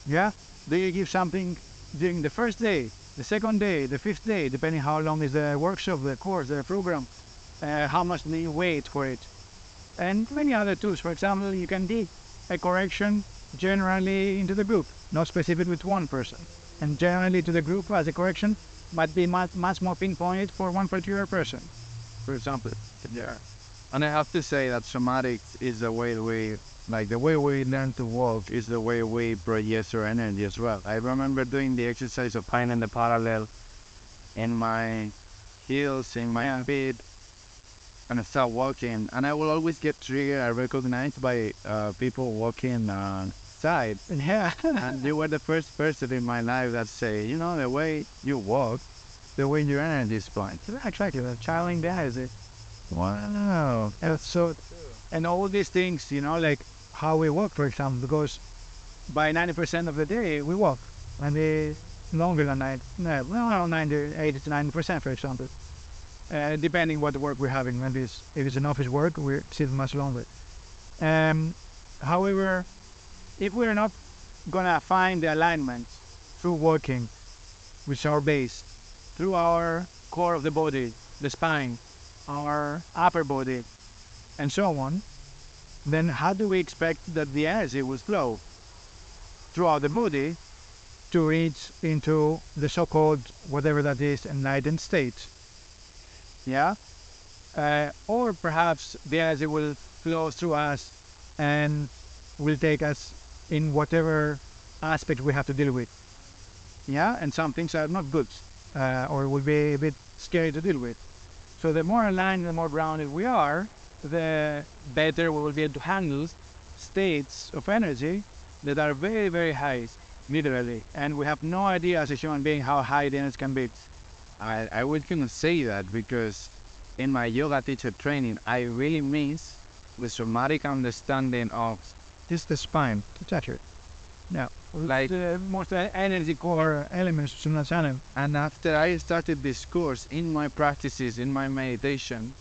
Yeah. Do you give something during the first day, the second day, the fifth day, depending how long is the workshop, the course, the program? uh, how much do you wait for it, and many other tools. For example, you can do a correction generally into the group, not specific with one person, and generally to the group as a correction might be much, much more pinpointed for one particular person, for example. Yeah. And I have to say that somatics is the way we, like the way we learn to walk is the way we project our energy as well. I remember doing the exercise of finding the parallel in my heels, in my feet, and I start walking. And I will always get triggered and recognized by uh, people walking uh, side. Yeah. and you were the first person in my life that say, you know, the way you walk, the way your energy is flowing. Exactly, the channeling that is it. Wow. And so, and all these things, you know, like how we walk, for example, because by 90% of the day we walk, and the longer than that, no, well, 90, 80 to 90%, for example, uh, depending what work we're having. Maybe it's, if it's an office work, we sit much longer. Um, however, if we're not gonna find the alignment through walking, with our base, through our core of the body, the spine, our upper body, and so on, then how do we expect that the energy will flow throughout the body to reach into the so-called whatever that is enlightened state? Yeah, uh, or perhaps the energy will flow through us and will take us in whatever aspect we have to deal with. Yeah, and some things are not good uh, or will be a bit scary to deal with. So the more aligned, the more grounded we are, the better we will be able to handle states of energy that are very, very high, literally. And we have no idea as a human being how high the energy can be. I, I was gonna say that because in my yoga teacher training, I really miss the somatic understanding of This is the spine, to touch it. Now, like the most energy core elements of Sunasanam. And after I started this course in my practices, in my meditation,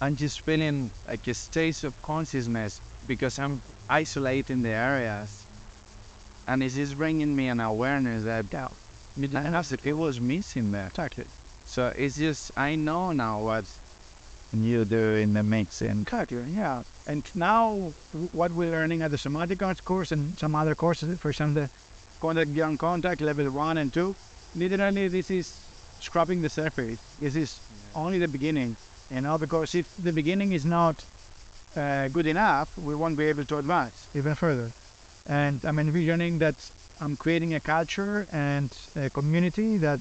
I'm just feeling like a state of consciousness because I'm isolating the areas. And it's just bringing me an awareness that Yeah. it was missing there. Exactly. So it's just, I know now what you do in the mixing. Exactly, yeah. And now, what we're learning at the somatic arts course and some other courses, for example, the contact beyond contact level one and two, literally this is scrubbing the surface. This is only the beginning, you know, because if the beginning is not uh, good enough, we won't be able to advance even further. And I'm envisioning that I'm creating a culture and a community that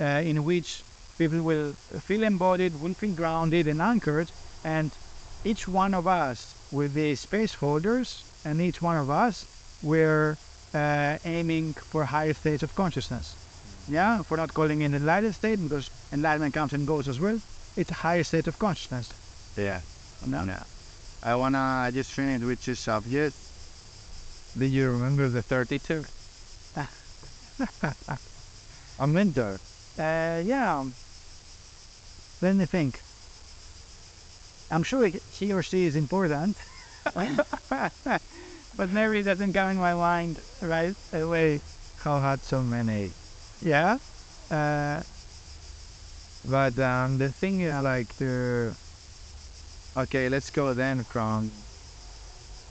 uh, in which people will feel embodied, will feel grounded and anchored, and each one of us will be space holders, and each one of us we're uh, aiming for higher states of consciousness. Yeah, if we're not calling it enlightened state because enlightenment comes and goes as well. It's a higher state of consciousness. Yeah. No? No. I wanna just finish with two subjects. Do you remember the 32? A mentor. Uh, yeah. Let me think. I'm sure he or she is important, but maybe it doesn't come in my mind right away. How had so many? Yeah. Uh, But um, the thing is like the. Okay, let's go then from.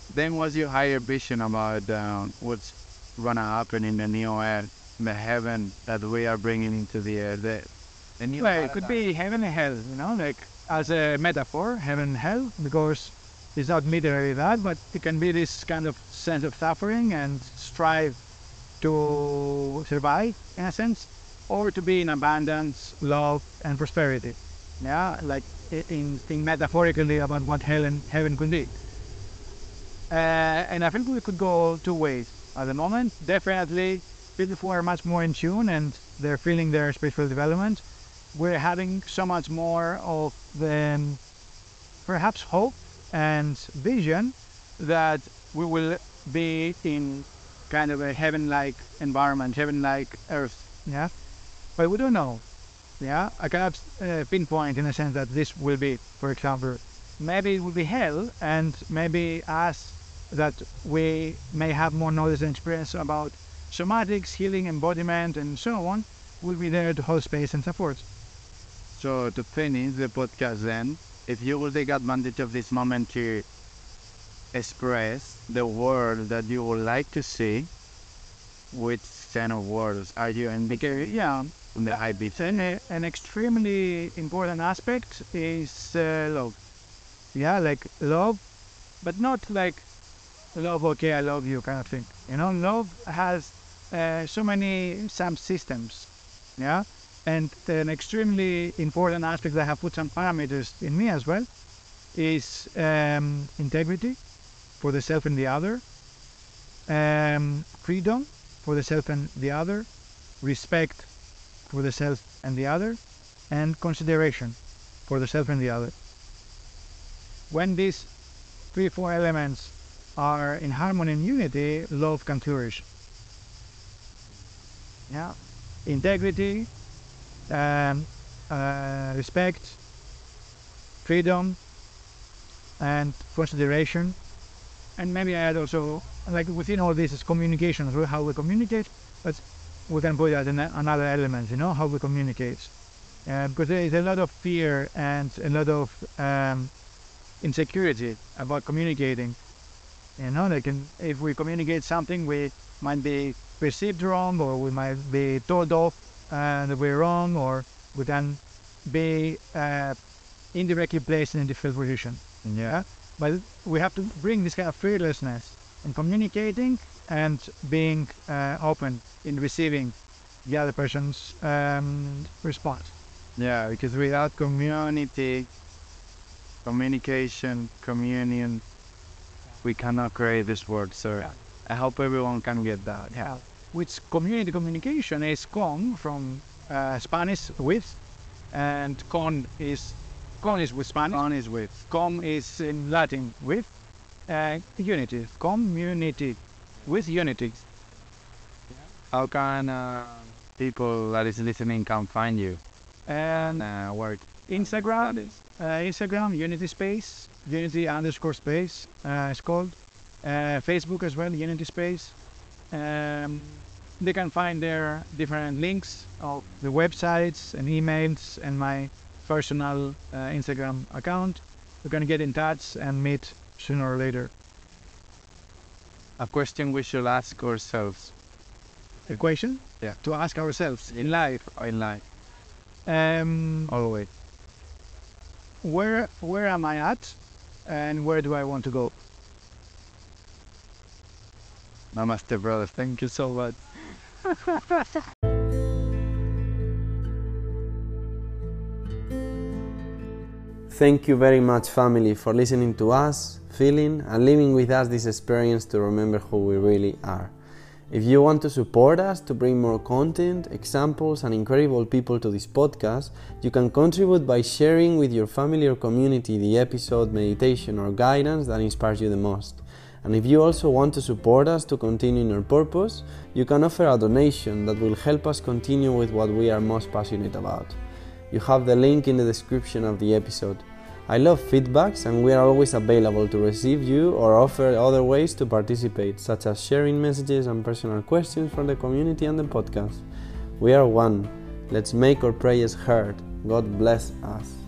Then what's your higher vision about um, what's gonna happen in the new earth, the heaven that we are bringing into the earth? The, the new well, it could be heaven and hell, you know, like as a metaphor, heaven and hell, because it's not literally that, but it can be this kind of sense of suffering and strive to survive in a sense, or to be in abundance, love, and prosperity. Yeah, like in think metaphorically about what hell and heaven could be. Uh, and I think we could go two ways at the moment. Definitely, people who are much more in tune and they're feeling their spiritual development. We're having so much more of the perhaps hope and vision that we will be in kind of a heaven-like environment, heaven-like earth. Yeah, but we don't know. Yeah, I cannot uh, pinpoint in a sense that this will be, for example, maybe it will be hell, and maybe us that we may have more knowledge and experience about somatics, healing, embodiment, and so on, will be there to hold space and support. So to finish the podcast then, if you will take advantage of this moment to express the world that you would like to see, which kind of words are you in Because, yeah. the IB? An, an extremely important aspect is uh, love. Yeah, like love, but not like love, okay, I love you kind of thing. You know, love has uh, so many subsystems. Yeah, and an extremely important aspect that have put some parameters in me as well is um, integrity for the self and the other, um, freedom for the self and the other, respect for the self and the other, and consideration for the self and the other. When these three, four elements are in harmony and unity, love can flourish. Yeah, integrity, um, uh, respect, freedom, and consideration, and maybe I add also like within all this is communication how we communicate, but we can put that in another element, you know, how we communicate. Uh, because there is a lot of fear and a lot of um, insecurity about communicating. You know, like in, if we communicate something, we might be perceived wrong, or we might be told off uh, that we're wrong, or we can be uh, indirectly placed in a difficult position. Yeah. But we have to bring this kind of fearlessness in communicating and being uh, open in receiving the other person's um, response. Yeah, because without community, communication, communion, we cannot create this world. So Yeah. I hope everyone can get that. Yeah. Which community communication is con from uh, Spanish with, and con is con is with Spanish. On is with. Com is in Latin with uh, unity. Community with unity. How can uh, people that is listening can find you? And Uh, where Instagram, uh, Instagram Unity Space, Unity underscore Space. Uh, it's called. Uh, Facebook as well, Unity Space. Um, they can find their different links of the websites and emails and my personal uh, Instagram account. We can get in touch and meet sooner or later. a question we should ask ourselves A question Yeah. to ask ourselves in life. in life, Um, always. where where am I at, and where do I want to go? Namaste, brother. Thank you so much. Thank you very much, family, for listening to us, feeling, and living with us this experience to remember who we really are. If you want to support us to bring more content, examples, and incredible people to this podcast, you can contribute by sharing with your family or community the episode, meditation, or guidance that inspires you the most. And if you also want to support us to continue in our purpose, you can offer a donation that will help us continue with what we are most passionate about. You have the link in the description of the episode. I love feedbacks and we are always available to receive you or offer other ways to participate, such as sharing messages and personal questions for the community and the podcast. We are one. Let's make our prayers heard. God bless us.